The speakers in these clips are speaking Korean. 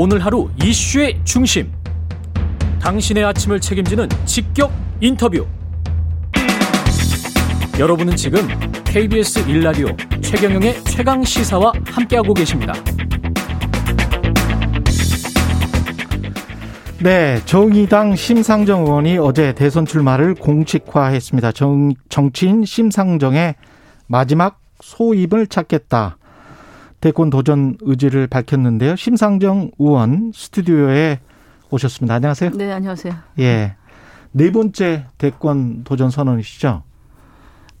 오늘 하루 이슈의 중심. 당신의 아침을 책임지는 직격 인터뷰. 여러분은 지금 KBS 1라디오 최경영의 최강 시사와 함께하고 계십니다. 네, 정의당 심상정 의원이 어제 대선 출마를 공식화했습니다. 정, 정치인 심상정의 마지막 소입을 찾겠다. 대권 도전 의지를 밝혔는데요. 심상정 의원 스튜디오에 오셨습니다. 안녕하세요. 네, 안녕하세요. 예. 네 번째 대권 도전 선언이시죠?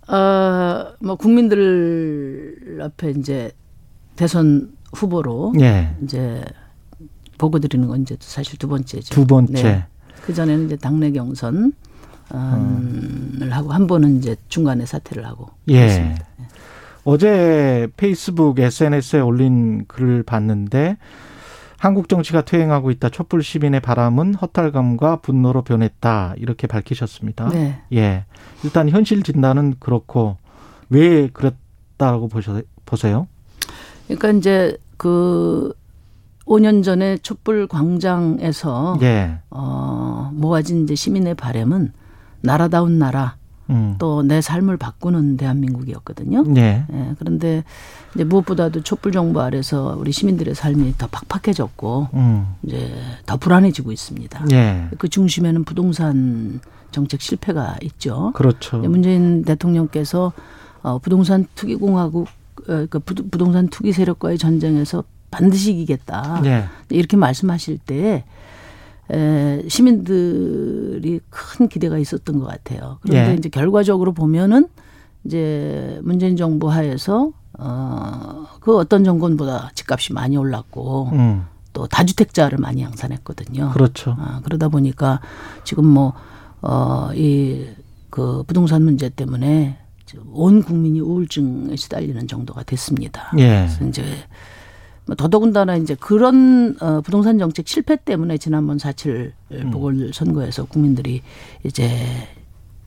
어, 뭐 국민들 앞에 이제 대선 후보로 예. 이제 보고 드리는 건 이제 사실 두 번째죠. 두 번째. 네. 그 전에는 이제 당내 경선을 음. 하고 한 번은 이제 중간에 사퇴를 하고. 예. 그랬습니다. 어제 페이스북 SNS에 올린 글을 봤는데 한국 정치가 퇴행하고 있다. 촛불 시민의 바람은 허탈감과 분노로 변했다. 이렇게 밝히셨습니다. 네. 예. 일단 현실 진단은 그렇고 왜 그랬다고 보세요? 그러니까 이제 그 5년 전에 촛불 광장에서 예. 어, 모아진 이제 시민의 바람은 나라다운 나라 음. 또내 삶을 바꾸는 대한민국이었거든요. 예. 예, 그런데 이제 무엇보다도 촛불 정부 아래서 우리 시민들의 삶이 더 팍팍해졌고 음. 이제 더 불안해지고 있습니다. 예. 그 중심에는 부동산 정책 실패가 있죠. 그렇죠. 문재인 대통령께서 어, 부동산 투기 공화국 어, 그 부동산 투기 세력과의 전쟁에서 반드시 이기겠다. 예. 이렇게 말씀하실 때 에, 시민들이 큰 기대가 있었던 것 같아요. 그런데 예. 이제 결과적으로 보면은 이제 문재인 정부 하에서 어, 그 어떤 정권보다 집값이 많이 올랐고 음. 또 다주택자를 많이 양산했거든요. 그렇죠. 아, 그러다 보니까 지금 뭐, 어, 이, 그 부동산 문제 때문에 온 국민이 우울증에 시달리는 정도가 됐습니다. 예. 그래서 이제 뭐 더더군다나 이제 그런 어, 부동산 정책 실패 때문에 지난번 4.7 음. 보궐선거에서 국민들이 이제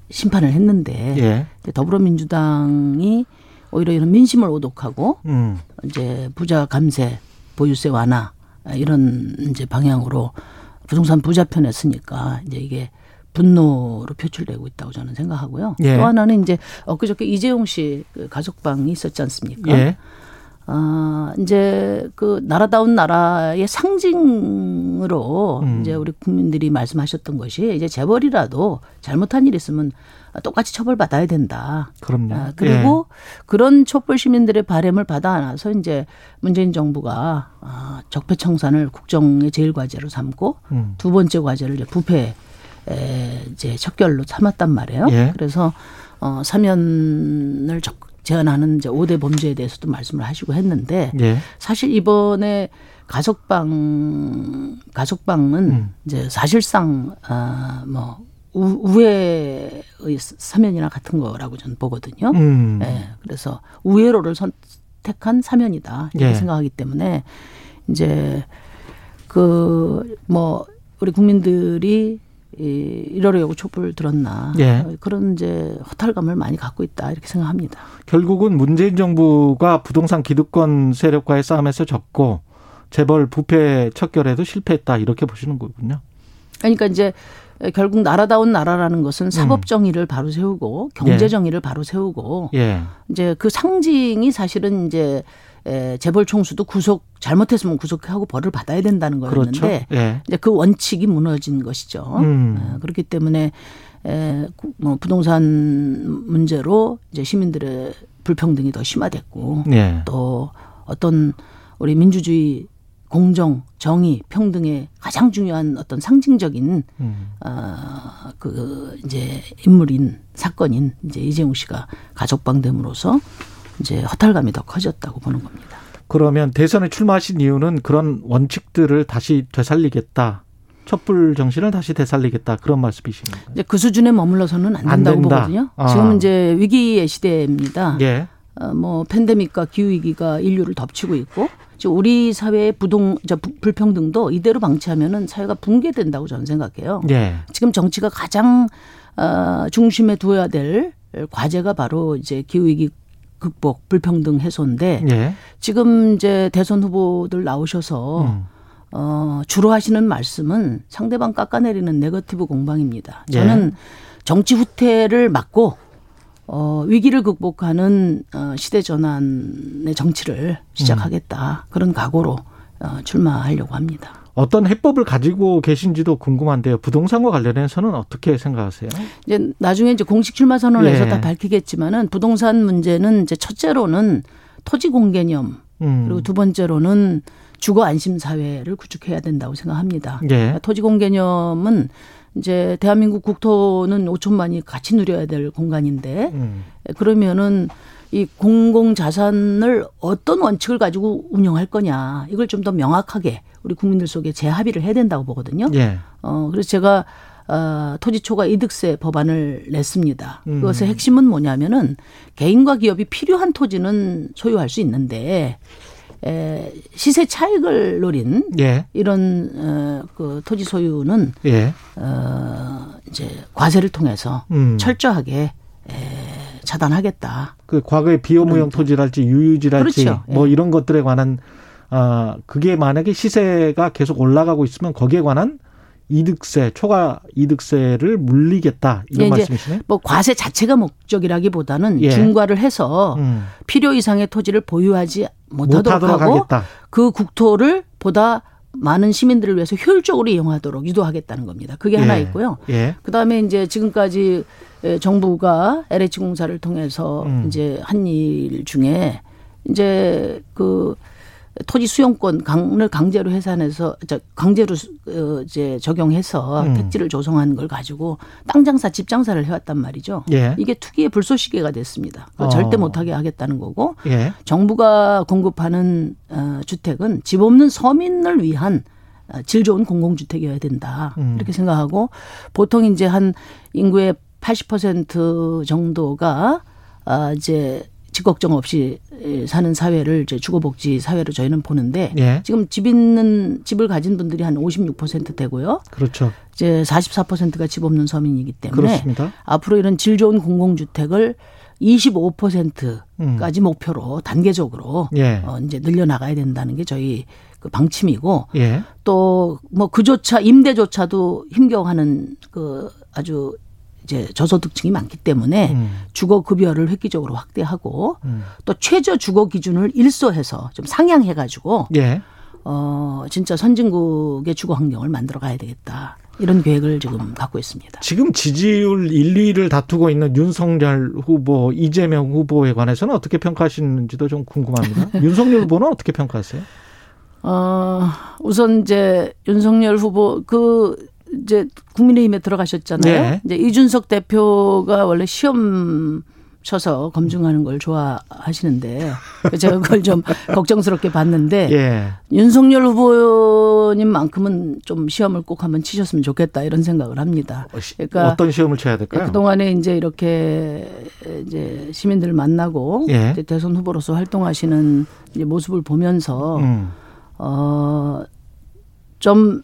심판을 했는데 예. 더불어민주당이 오히려 이런 민심을 오독하고 음. 이제 부자 감세, 보유세 완화 이런 이제 방향으로 부동산 부자 편에 쓰니까 이제 이게 분노로 표출되고 있다고 저는 생각하고요. 예. 또 하나는 이제 엊그저께 이재용 씨그 가족방이 있었지 않습니까? 예. 아, 이제 그 나라다운 나라의 상징으로 음. 이제 우리 국민들이 말씀하셨던 것이 이제 재벌이라도 잘못한 일 있으면 똑같이 처벌받아야 된다. 그럼요. 아, 그리고 그런 촛불 시민들의 바램을 받아 안아서 이제 문재인 정부가 아, 적폐청산을 국정의 제일 과제로 삼고 음. 두 번째 과제를 이제 부패 에 이제 척결로 삼았단 말이에요. 예. 그래서 어 사면을 적 제한하는 이제 5대 범죄에 대해서도 말씀을 하시고 했는데 예. 사실 이번에 가석방 가석방은 음. 이제 사실상 아뭐 우회의 사면이나 같은 거라고 저는 보거든요. 음. 예. 그래서 우회로를 선택한 사면이다 이렇게 예. 생각하기 때문에 이제 그 뭐 우리 국민들이 이 이러려고 촛불 들었나 예. 그런 이제 허탈감을 많이 갖고 있다 이렇게 생각합니다. 결국은 문재인 정부가 부동산 기득권 세력과의 싸움에서 졌고 재벌 부패 척결에도 실패했다 이렇게 보시는 거군요. 그러니까 이제 결국 나라다운 나라라는 것은 음. 사법 정의를 바로 세우고 경제 정의를 바로 세우고 예. 이제 그 상징이 사실은 이제 에, 재벌 총수도 구속 잘못했으면 구속하고 벌을 받아야 된다는 그렇죠. 거였는데 예. 이제 그 원칙이 무너진 것이죠. 음. 어, 그렇기 때문에 에, 구- 뭐 부동산 문제로 이제 시민들의 불평등이 더 심화됐고 예. 또 어떤 우리 민주주의 공정, 정의, 평등의 가장 중요한 어떤 상징적인 음. 어 그 이제 인물인 사건인 이제 이재용 씨가 가족방됨으로써 이제 허탈감이 더 커졌다고 보는 겁니다. 그러면 대선에 출마하신 이유는 그런 원칙들을 다시 되살리겠다. 촛불 정신을 다시 되살리겠다. 그런 말씀이신 건가요? 이제 그 수준에 머물러서는 안안 된다고 된다. 보거든요. 아. 지금 이제 위기의 시대입니다. 예. 어, 뭐 팬데믹과 기후 위기가 인류를 덮치고 있고 지금 우리 사회의 부동 저 부- 불평등도 이대로 방치하면은 사회가 붕괴된다고 저는 생각해요. 예. 지금 정치가 가장 어, 중심에 두어야 될 과제가 바로 이제 기후 위기 극복, 불평등 해소인데 예. 지금 이제 대선 후보들 나오셔서 음. 어, 주로 하시는 말씀은 상대방 깎아내리는 네거티브 공방입니다. 저는 예. 정치 후퇴를 막고 어, 위기를 극복하는 어, 시대 전환의 정치를 시작하겠다. 음. 그런 각오로 어, 출마하려고 합니다. 어떤 해법을 가지고 계신지도 궁금한데요. 부동산과 관련해서는 어떻게 생각하세요? 이제 나중에 이제 공식 출마 선언을 예. 해서 다 밝히겠지만은 부동산 문제는 이제 첫째로는 토지 공개념 음. 그리고 두 번째로는 주거 안심 사회를 구축해야 된다고 생각합니다. 예. 그러니까 토지 공개념은 이제 대한민국 국토는 5천만이 같이 누려야 될 공간인데 음. 그러면은 이 공공 자산을 어떤 원칙을 가지고 운영할 거냐 이걸 좀 더 명확하게 우리 국민들 속에 재합의를 해야 된다고 보거든요. 예. 어 그래서 제가 어, 토지 초과 이득세 법안을 냈습니다. 음. 그것의 핵심은 뭐냐면은 개인과 기업이 필요한 토지는 소유할 수 있는데 에, 시세 차익을 노린 예. 이런 어, 그 토지 소유는 예. 어, 이제 과세를 통해서 음. 철저하게 에, 차단하겠다. 그 과거의 비호무형 토지랄지 유유지랄지 그렇죠. 뭐 예. 이런 것들에 관한 아 그게 만약에 시세가 계속 올라가고 있으면 거기에 관한 이득세, 초과 이득세를 물리겠다 이런 예, 말씀이시네. 뭐 과세 자체가 목적이라기보다는 예. 중과를 해서 음. 필요 이상의 토지를 보유하지 못하도록, 못하도록 하고 하겠다. 그 국토를 보다 많은 시민들을 위해서 효율적으로 이용하도록 유도하겠다는 겁니다. 그게 예. 하나 있고요. 예. 그다음에 이제 지금까지 정부가 LH 공사를 통해서 음. 이제 한 일 중에 이제 그 토지 수용권 강을 강제로 해산해서 강제로 어, 이제 적용해서 음. 택지를 조성한 걸 가지고 땅 장사, 집 장사를 해왔단 말이죠. 예. 이게 투기의 불쏘시개가 됐습니다. 어. 절대 못하게 하겠다는 거고 예. 정부가 공급하는 어, 주택은 집 없는 서민을 위한 어, 질 좋은 공공주택이어야 된다. 음. 이렇게 생각하고 보통 이제 한 인구의 80% 정도가 아 이제 집 걱정 없이 사는 사회를 이제 주거복지 사회로 저희는 보는데 예. 지금 집 있는 집을 가진 분들이 한 56% 되고요. 그렇죠. 이제 44%가 집 없는 서민이기 때문에 그렇습니다. 앞으로 이런 질 좋은 공공주택을 25%까지 음. 목표로 단계적으로 예. 어, 이제 늘려나가야 된다는 게 저희 그 방침이고 예. 또뭐 그조차 임대조차도 힘겨워하는 그 아주 이제 저소득층이 많기 때문에 음. 주거 급여를 획기적으로 확대하고 음. 또 최저 주거 기준을 일소해서 좀 상향해 가지고 예. 어 진짜 선진국의 주거 환경을 만들어 가야 되겠다. 이런 계획을 지금 갖고 있습니다. 지금 지지율 1, 2를 다투고 있는 윤석열 후보, 이재명 후보에 관해서는 어떻게 평가하시는지도 좀 궁금합니다. 윤석열 후보는 어떻게 평가하세요? 어, 우선 이제 윤석열 후보 그 이제 국민의힘에 들어가셨잖아요. 네. 이제 이준석 대표가 원래 시험 쳐서 검증하는 걸 좋아하시는데 제가 그걸 좀 걱정스럽게 봤는데 예. 윤석열 후보님만큼은 좀 시험을 꼭 한번 치셨으면 좋겠다 이런 생각을 합니다. 어, 그러니까 어떤 시험을 쳐야 될까요? 그 동안에 이제 이렇게 이제 시민들을 만나고 예. 이제 대선 후보로서 활동하시는 모습을 보면서 음. 어좀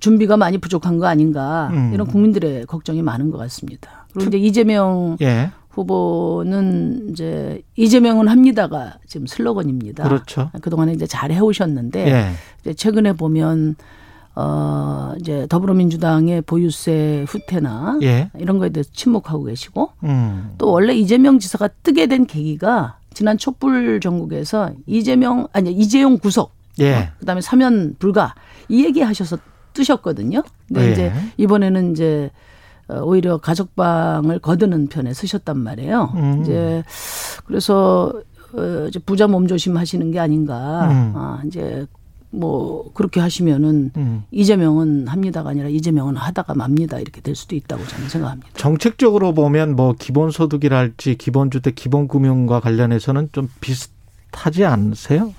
준비가 많이 부족한 거 아닌가 음. 이런 국민들의 걱정이 많은 것 같습니다. 그리고 이제 이재명 예. 후보는 이제 이재명은 합니다가 지금 슬로건입니다. 그렇죠. 그동안에 이제 잘 해오셨는데 예. 이제 최근에 보면 어 이제 더불어민주당의 보유세 후퇴나 예. 이런 거에 대해서 침묵하고 계시고 음. 또 원래 이재명 지사가 뜨게 된 계기가 지난 촛불 전국에서 이재명 아니 이재용 구속 예. 어, 그다음에 사면 불가 이 얘기 하셔서 뜨셨거든요. 근데 예. 이제 이번에는 이제 어, 오히려 가족방을 거드는 편에 쓰셨단 말이에요. 음. 이제 그래서 어, 이제 부자 몸조심 하시는 게 아닌가. 음. 아, 이제 뭐 그렇게 하시면은 음. 이재명은 합니다가 아니라 이재명은 하다가 맙니다 이렇게 될 수도 있다고 저는 생각합니다. 정책적으로 보면 뭐 기본소득이랄지 기본주택, 기본금융과 관련해서는 좀 비슷하지 않으세요?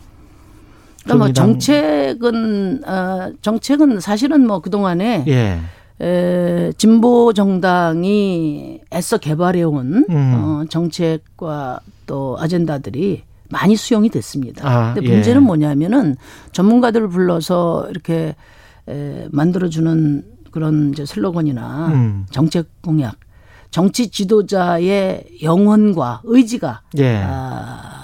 그러니까 뭐 정책은 어 정책은 사실은 뭐 그 동안에 예. 에, 진보 정당이 애써 개발해온 음. 어, 정책과 또 아젠다들이 많이 수용이 됐습니다. 아, 근데 문제는 예. 뭐냐면은 전문가들을 불러서 이렇게 에, 만들어주는 그런 이제 슬로건이나 음. 정책 공약, 정치 지도자의 영혼과 의지가 예. 아,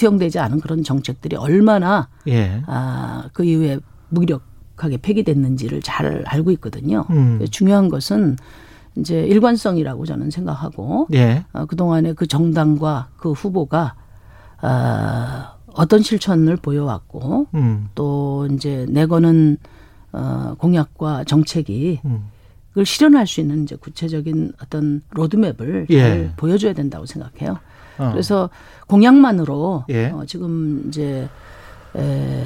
투영되지 않은 그런 정책들이 얼마나 예. 아, 그 이후에 무기력 명백하게 폐기됐는지를 잘 알고 있거든요. 음. 중요한 것은 이제 일관성이라고 저는 생각하고 예. 어, 그동안에 그 정당과 그 후보가 어, 어떤 실천을 보여왔고 음. 또 이제 내거는 어, 공약과 정책이 음. 그걸 실현할 수 있는 이제 구체적인 어떤 로드맵을 예. 잘 보여줘야 된다고 생각해요. 어. 그래서 공약만으로 예. 어, 지금 이제 에,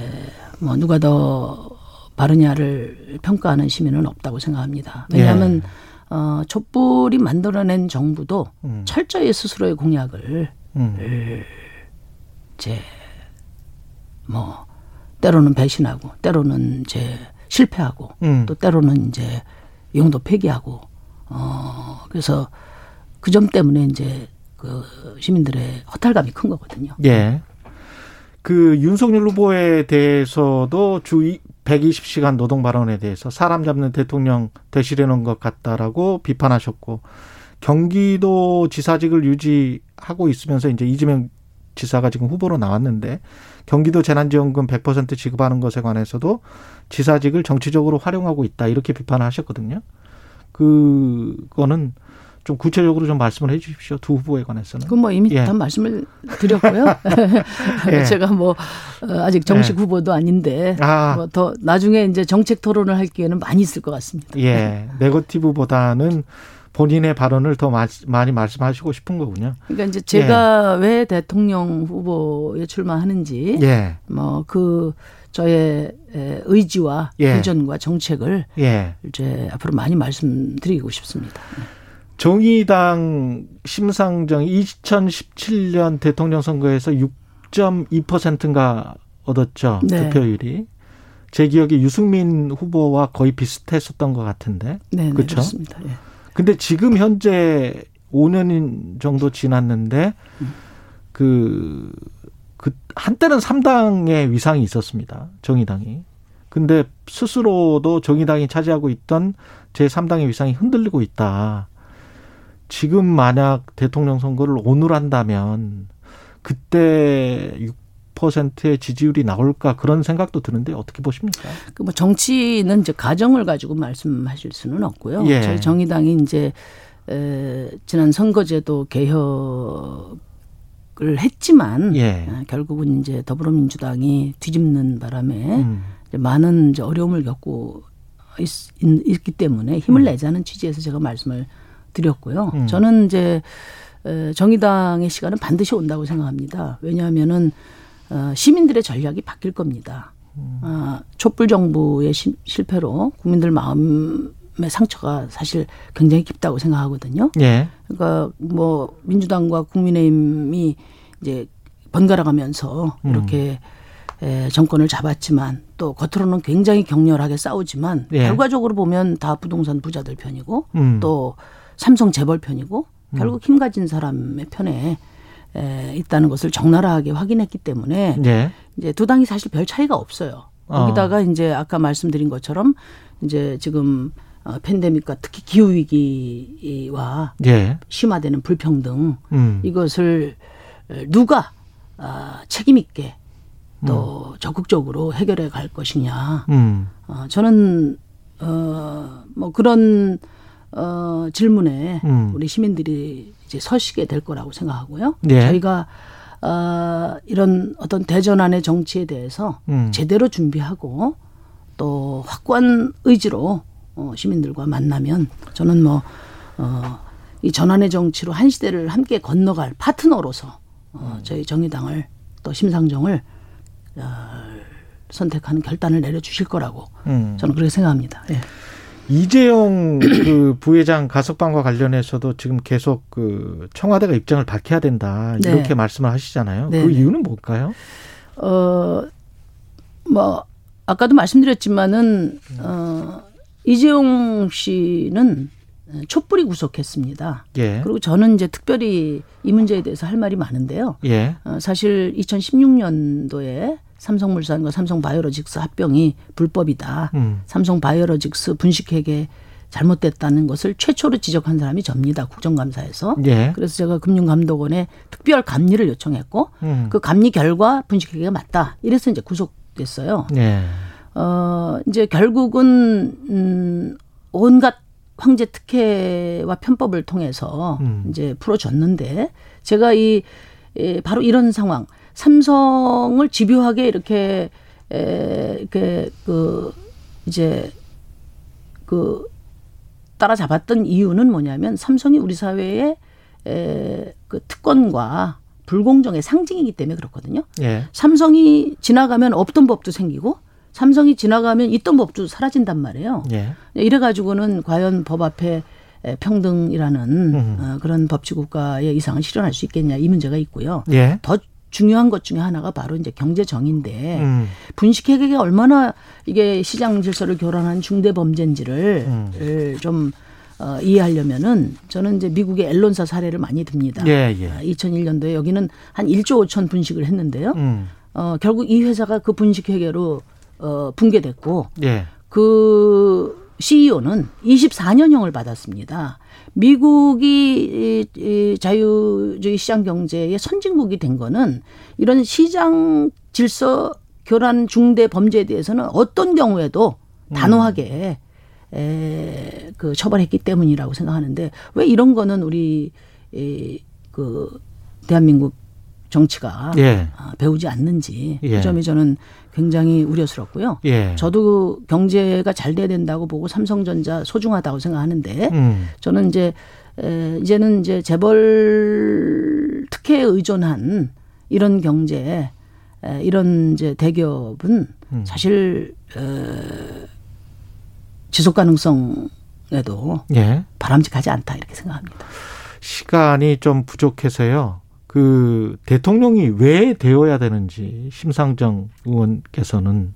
뭐 누가 더 바르냐를 평가하는 시민은 없다고 생각합니다. 왜냐하면 예. 어, 촛불이 만들어낸 정부도 음. 철저히 스스로의 공약을 음. 이제 뭐 때로는 배신하고 때로는 이제 실패하고 음. 또 때로는 이제 용도 폐기하고 어 그래서 그 점 때문에 이제 그 시민들의 허탈감이 큰 거거든요. 예. 그 윤석열 후보에 대해서도 주 120시간 노동 발언에 대해서 사람 잡는 대통령 되시려 놓은 것 같다라고 비판하셨고 경기도 지사직을 유지하고 있으면서 이제 이재명 지사가 지금 후보로 나왔는데 경기도 재난지원금 100% 지급하는 것에 관해서도 지사직을 정치적으로 활용하고 있다 이렇게 비판을 하셨거든요. 그거는 좀 구체적으로 좀 말씀을 해 주십시오. 두 후보에 관해서는. 그뭐 이미 예. 다 말씀을 드렸고요. 예. 제가 뭐 어, 아직 정식 예. 후보도 아닌데 아. 뭐더 나중에 이제 정책 토론을 할 기회는 많이 있을 것 같습니다. 예. 네거티브보다는 본인의 발언을 더 많이 말씀하시고 싶은 거군요. 그러니까 이제 제가 예. 왜 대통령 후보에 출마하는지 예. 뭐그 저의 의지와 예. 비전과 정책을 예. 이제 앞으로 많이 말씀드리고 싶습니다. 정의당 심상정 2017년 대통령 선거에서 6.2%인가 얻었죠. 네. 득표율이. 제 기억에 유승민 후보와 거의 비슷했었던 것 같은데. 네, 그렇죠. 네, 예. 근데 지금 현재 5년 정도 지났는데 그, 그, 한때는 3당의 위상이 있었습니다. 정의당이. 근데 스스로도 정의당이 차지하고 있던 제3당의 위상이 흔들리고 있다. 지금 만약 대통령 선거를 오늘 한다면 그때 6%의 지지율이 나올까 그런 생각도 드는데 어떻게 보십니까? 그 뭐 정치는 이제 가정을 가지고 말씀하실 수는 없고요. 예. 저희 정의당이 이제 에, 지난 선거제도 개혁 을 했지만 예. 아, 결국은 이제 더불어민주당이 뒤집는 바람에 음. 이제 많은 이제 어려움을 겪고 있, 있기 때문에 힘을 음. 내자는 취지에서 제가 말씀을 드렸고요. 음. 저는 이제 정의당의 시간은 반드시 온다고 생각합니다. 왜냐하면은 어, 시민들의 전략이 바뀔 겁니다. 어, 촛불 정부의 시, 실패로 국민들 마음의 상처가 사실 굉장히 깊다고 생각하거든요. 예. 그러니까 뭐 민주당과 국민의힘이 이제 번갈아 가면서 음. 이렇게 에, 정권을 잡았지만 또 겉으로는 굉장히 격렬하게 싸우지만 예. 결과적으로 보면 다 부동산 부자들 편이고 음. 또 삼성 재벌 편이고 결국 음. 힘 가진 사람의 편에 에, 있다는 것을 적나라하게 확인했기 때문에 네. 이제 두 당이 사실 별 차이가 없어요. 거기다가 어. 이제 아까 말씀드린 것처럼 이제 지금 어, 팬데믹과 특히 기후 위기와 네. 심화되는 불평등 음. 이것을 누가 아, 책임 있게 또 음. 적극적으로 해결해 갈 것이냐. 음. 어, 저는 어뭐 그런 어 질문에 음. 우리 시민들이 이제 서시게 될 거라고 생각하고요. 네. 저희가 어, 이런 어떤 대전안의 정치에 대해서 음. 제대로 준비하고 또 확고한 의지로 어, 시민들과 만나면 저는 뭐, 어, 이 전환의 정치로 한 시대를 함께 건너갈 파트너로서 어, 음. 저희 정의당을 또 심상정을 어, 선택하는 결단을 내려주실 거라고 음. 저는 그렇게 생각합니다. 예. 이재용 그 부회장 가석방과 관련해서도 지금 계속 그 청와대가 입장을 밝혀야 된다 네. 이렇게 네. 말씀을 하시잖아요. 네. 그 이유는 뭘까요? 어, 뭐 아까도 말씀드렸지만은 어, 이재용 씨는 촛불이 구속했습니다. 예. 그리고 저는 이제 특별히 이 문제에 대해서 할 말이 많은데요. 예. 어, 사실 2016년도에 삼성물산과 삼성바이오로직스 합병이 불법이다. 음. 삼성바이오로직스 분식회계 잘못됐다는 것을 최초로 지적한 사람이 접니다. 국정감사에서. 예. 그래서 제가 금융감독원에 특별 감리를 요청했고 음. 그 감리 결과 분식회계가 맞다. 이래서 이제 구속됐어요. 예. 어, 이제 결국은 음 온갖 황제 특혜와 편법을 통해서 음. 이제 풀어줬는데 제가 이 에, 바로 이런 상황 삼성을 집요하게 이렇게 에, 이렇게 그 이제 그 따라잡았던 이유는 뭐냐면 삼성이 우리 사회에 에, 그 특권과 불공정의 상징이기 때문에 그렇거든요. 예. 삼성이 지나가면 없던 법도 생기고 삼성이 지나가면 있던 법도 사라진단 말이에요. 예. 이래 가지고는 과연 법 앞에 평등이라는 음. 어, 그런 법치 국가의 이상을 실현할 수 있겠냐 이 문제가 있고요. 예. 더 중요한 것 중에 하나가 바로 이제 경제 정의인데 음. 분식회계가 얼마나 이게 시장 질서를 교란한 중대 범죄인지를 음. 좀 어, 이해하려면은 저는 이제 미국의 앨런사 사례를 많이 듭니다. 예, 예. 2001년도에 아, 여기는 한 1조 5천 분식을 했는데요. 음. 어, 결국 이 회사가 그 분식 회계로 어, 붕괴됐고 예. 그 CEO는 24년형을 받았습니다. 미국이 이 자유주의 시장 경제의 선진국이 된 거는 이런 시장 질서 교란 중대 범죄에 대해서는 어떤 경우에도 음. 단호하게 에, 그 처벌했기 때문이라고 생각하는데 왜 이런 거는 우리 이, 그 대한민국 정치가 예. 아, 배우지 않는지 예. 그 점이 저는 굉장히 우려스럽고요. 예. 저도 경제가 잘 돼야 된다고 보고 삼성전자 소중하다고 생각하는데 음. 저는 이제 에, 이제는 이제 재벌 특혜에 의존한 이런 경제 에, 이런 이제 대기업은 음. 사실 에, 지속 가능성에도 예. 바람직하지 않다 이렇게 생각합니다. 시간이 좀 부족해서요. 그 대통령이 왜 되어야 되는지 심상정 의원께서는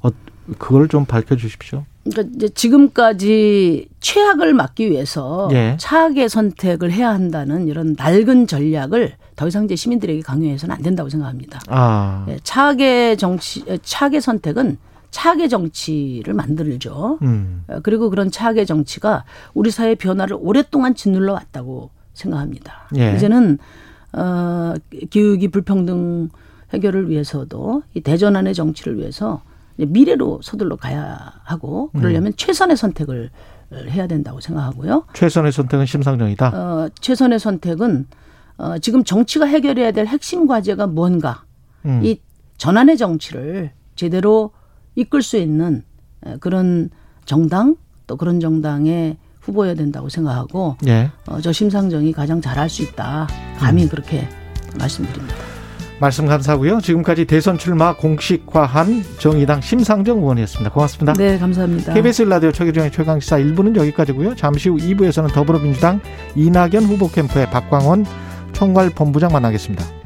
어 그걸 좀 밝혀 주십시오. 그러니까 이제 지금까지 최악을 막기 위해서 예. 차악의 선택을 해야 한다는 이런 낡은 전략을 더 이상 이제 시민들에게 강요해서는 안 된다고 생각합니다. 아. 예, 차악의 정치, 차악의 선택은 차악의 정치를 만들죠. 음. 어, 그리고 그런 차악의 정치가 우리 사회 변화를 오랫동안 짓눌러 왔다고 생각합니다. 예. 이제는 어 기후기 불평등 해결을 위해서도 이 대전환의 정치를 위해서 미래로 서둘러 가야 하고 그러려면 음. 최선의 선택을 해야 된다고 생각하고요. 최선의 선택은 심상정이다. 어, 최선의 선택은 어, 지금 정치가 해결해야 될 핵심 과제가 뭔가 음. 이 전환의 정치를 제대로 이끌 수 있는 그런 정당 또 그런 정당의 후보여야 된다고 생각하고 예. 어, 저 심상정이 가장 잘할 수 있다. 감히 음. 그렇게 말씀드립니다. 말씀 감사하고요. 지금까지 대선 출마 공식화한 정의당 심상정 의원이었습니다. 고맙습니다. 네, 감사합니다. KBS 라디오 최기정의 최강시사 1부는 여기까지고요. 잠시 후 2부에서는 더불어민주당 이낙연 후보 캠프의 박광원 총괄 본부장 만나겠습니다.